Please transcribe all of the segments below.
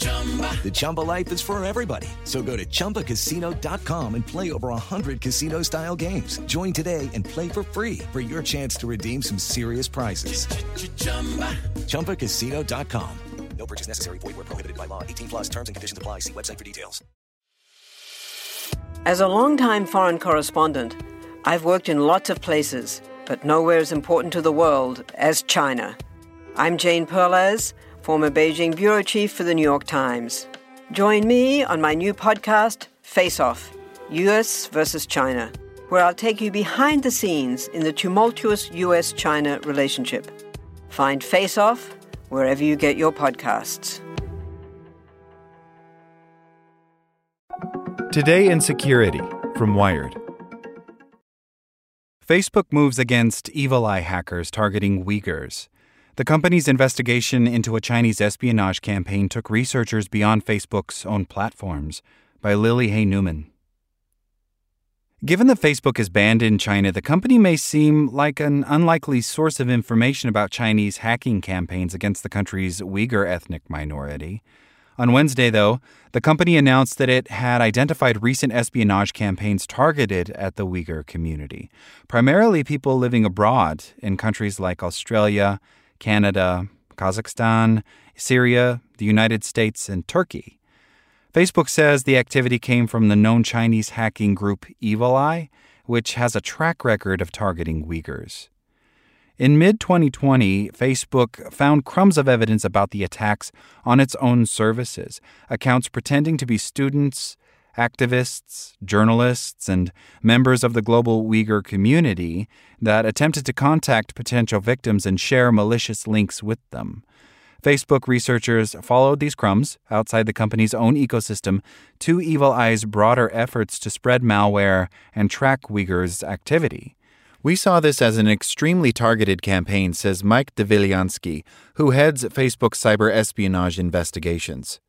The Chumba life is for everybody. So go to ChumbaCasino.com and play over 100 casino style games. Join today and play for free for your chance to redeem some serious prizes. ChumbaCasino.com. No purchase necessary. Void where prohibited by law. 18 plus terms and conditions apply. See website for details. As a longtime foreign correspondent, I've worked in lots of places, but nowhere as important to the world as China. I'm Jane Perlez, former Beijing bureau chief for the New York Times. Join me on my new podcast, Face Off US versus China, where I'll take you behind the scenes in the tumultuous US China relationship. Find Face Off wherever you get your podcasts. Today in Security from Wired. Facebook moves against evil eye hackers targeting Uyghurs. The company's investigation into a Chinese espionage campaign took researchers beyond Facebook's own platforms. By Lily Hay Newman. Given that Facebook is banned in China, the company may seem like an unlikely source of information about Chinese hacking campaigns against the country's Uyghur ethnic minority. On Wednesday, though, the company announced that it had identified recent espionage campaigns targeted at the Uyghur community, primarily people living abroad in countries like Australia, Canada, Kazakhstan, Syria, the United States, and Turkey. Facebook says the activity came from the known Chinese hacking group Evil Eye, which has a track record of targeting Uyghurs. In mid 2020, Facebook found crumbs of evidence about the attacks on its own services, accounts pretending to be students, activists, journalists, and members of the global Uyghur community that attempted to contact potential victims and share malicious links with them. Facebook researchers followed these crumbs outside the company's own ecosystem to Evil Eye's broader efforts to spread malware and track Uyghurs' activity. We saw this as an extremely targeted campaign, says Mike Dvilyanski, who heads Facebook's cyber espionage investigations.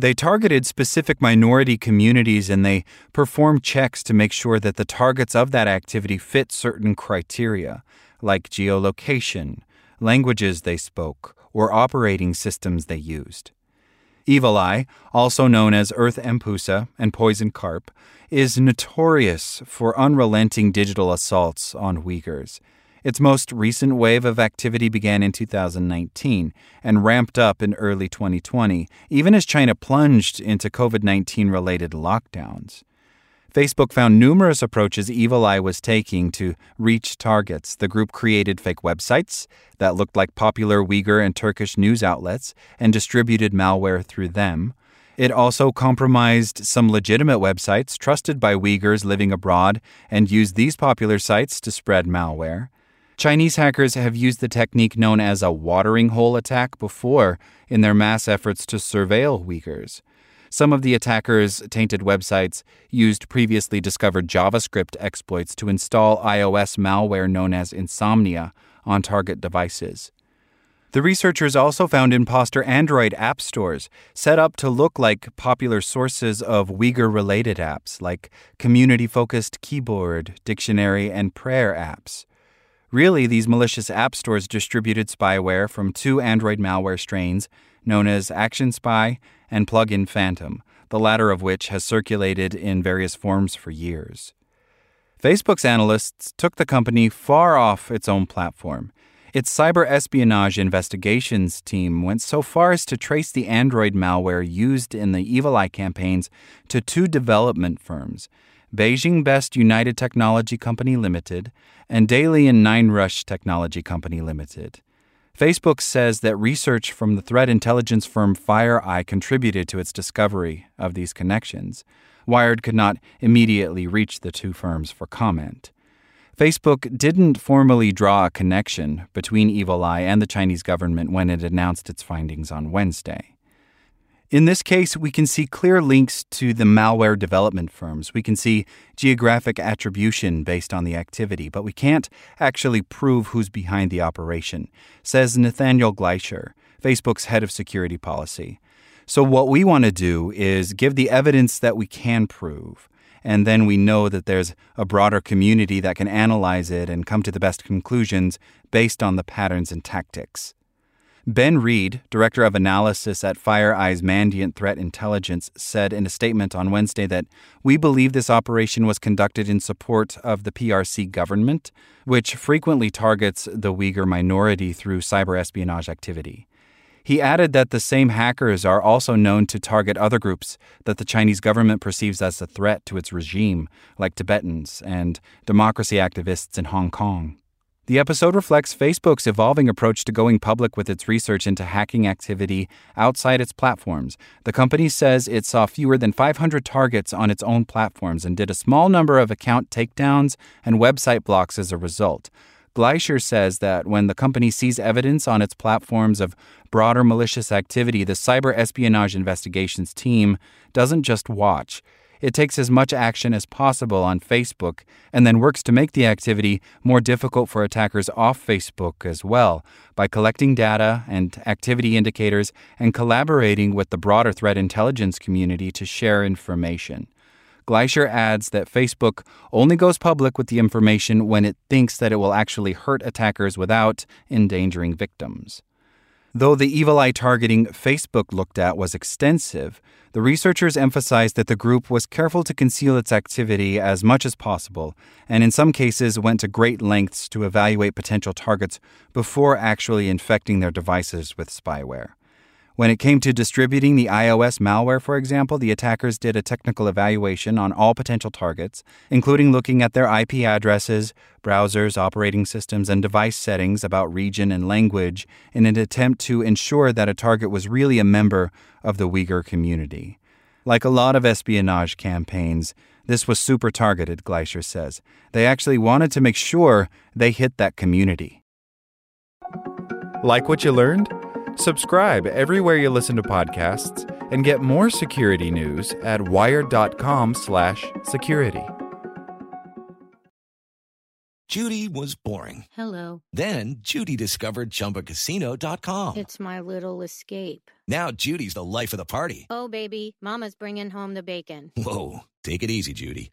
They targeted specific minority communities and they performed checks to make sure that the targets of that activity fit certain criteria, like geolocation, languages they spoke, or operating systems they used. Evil Eye, also known as Earth Empusa and Poison Carp, is notorious for unrelenting digital assaults on Uyghurs. Its most recent wave of activity began in 2019 and ramped up in early 2020, even as China plunged into COVID 19 related lockdowns. Facebook found numerous approaches Evil Eye was taking to reach targets. The group created fake websites that looked like popular Uyghur and Turkish news outlets and distributed malware through them. It also compromised some legitimate websites trusted by Uyghurs living abroad and used these popular sites to spread malware. Chinese hackers have used the technique known as a watering hole attack before in their mass efforts to surveil Uyghurs. Some of the attackers' tainted websites used previously discovered JavaScript exploits to install iOS malware known as Insomnia on target devices. The researchers also found imposter Android app stores set up to look like popular sources of Uyghur related apps like community focused keyboard, dictionary, and prayer apps. Really, these malicious app stores distributed spyware from two Android malware strains known as Action Spy and Plugin Phantom, the latter of which has circulated in various forms for years. Facebook's analysts took the company far off its own platform. Its cyber espionage investigations team went so far as to trace the Android malware used in the Evil Eye campaigns to two development firms Beijing Best United Technology Company Limited and Dalian Nine Rush Technology Company Limited. Facebook says that research from the threat intelligence firm FireEye contributed to its discovery of these connections. Wired could not immediately reach the two firms for comment. Facebook didn't formally draw a connection between Evil Eye and the Chinese government when it announced its findings on Wednesday. In this case, we can see clear links to the malware development firms. We can see geographic attribution based on the activity, but we can't actually prove who's behind the operation, says Nathaniel Gleicher, Facebook's head of security policy. So, what we want to do is give the evidence that we can prove. And then we know that there's a broader community that can analyze it and come to the best conclusions based on the patterns and tactics. Ben Read, director of analysis at FireEye's Mandiant Threat Intelligence, said in a statement on Wednesday that we believe this operation was conducted in support of the PRC government, which frequently targets the Uyghur minority through cyber espionage activity. He added that the same hackers are also known to target other groups that the Chinese government perceives as a threat to its regime, like Tibetans and democracy activists in Hong Kong. The episode reflects Facebook's evolving approach to going public with its research into hacking activity outside its platforms. The company says it saw fewer than 500 targets on its own platforms and did a small number of account takedowns and website blocks as a result. Gleicher says that when the company sees evidence on its platforms of broader malicious activity, the cyber espionage investigations team doesn't just watch. It takes as much action as possible on Facebook and then works to make the activity more difficult for attackers off Facebook as well by collecting data and activity indicators and collaborating with the broader threat intelligence community to share information. Gleicher adds that Facebook only goes public with the information when it thinks that it will actually hurt attackers without endangering victims. Though the evil eye targeting Facebook looked at was extensive, the researchers emphasized that the group was careful to conceal its activity as much as possible, and in some cases went to great lengths to evaluate potential targets before actually infecting their devices with spyware. When it came to distributing the iOS malware, for example, the attackers did a technical evaluation on all potential targets, including looking at their IP addresses, browsers, operating systems, and device settings about region and language in an attempt to ensure that a target was really a member of the Uyghur community. Like a lot of espionage campaigns, this was super targeted, Gleicher says. They actually wanted to make sure they hit that community. Like what you learned? Subscribe everywhere you listen to podcasts and get more security news at wired.com/security. Judy was boring. Hello. Then Judy discovered ChumbaCasino.com. It's my little escape. Now Judy's the life of the party. Oh, baby, Mama's bringing home the bacon. Whoa, take it easy, Judy.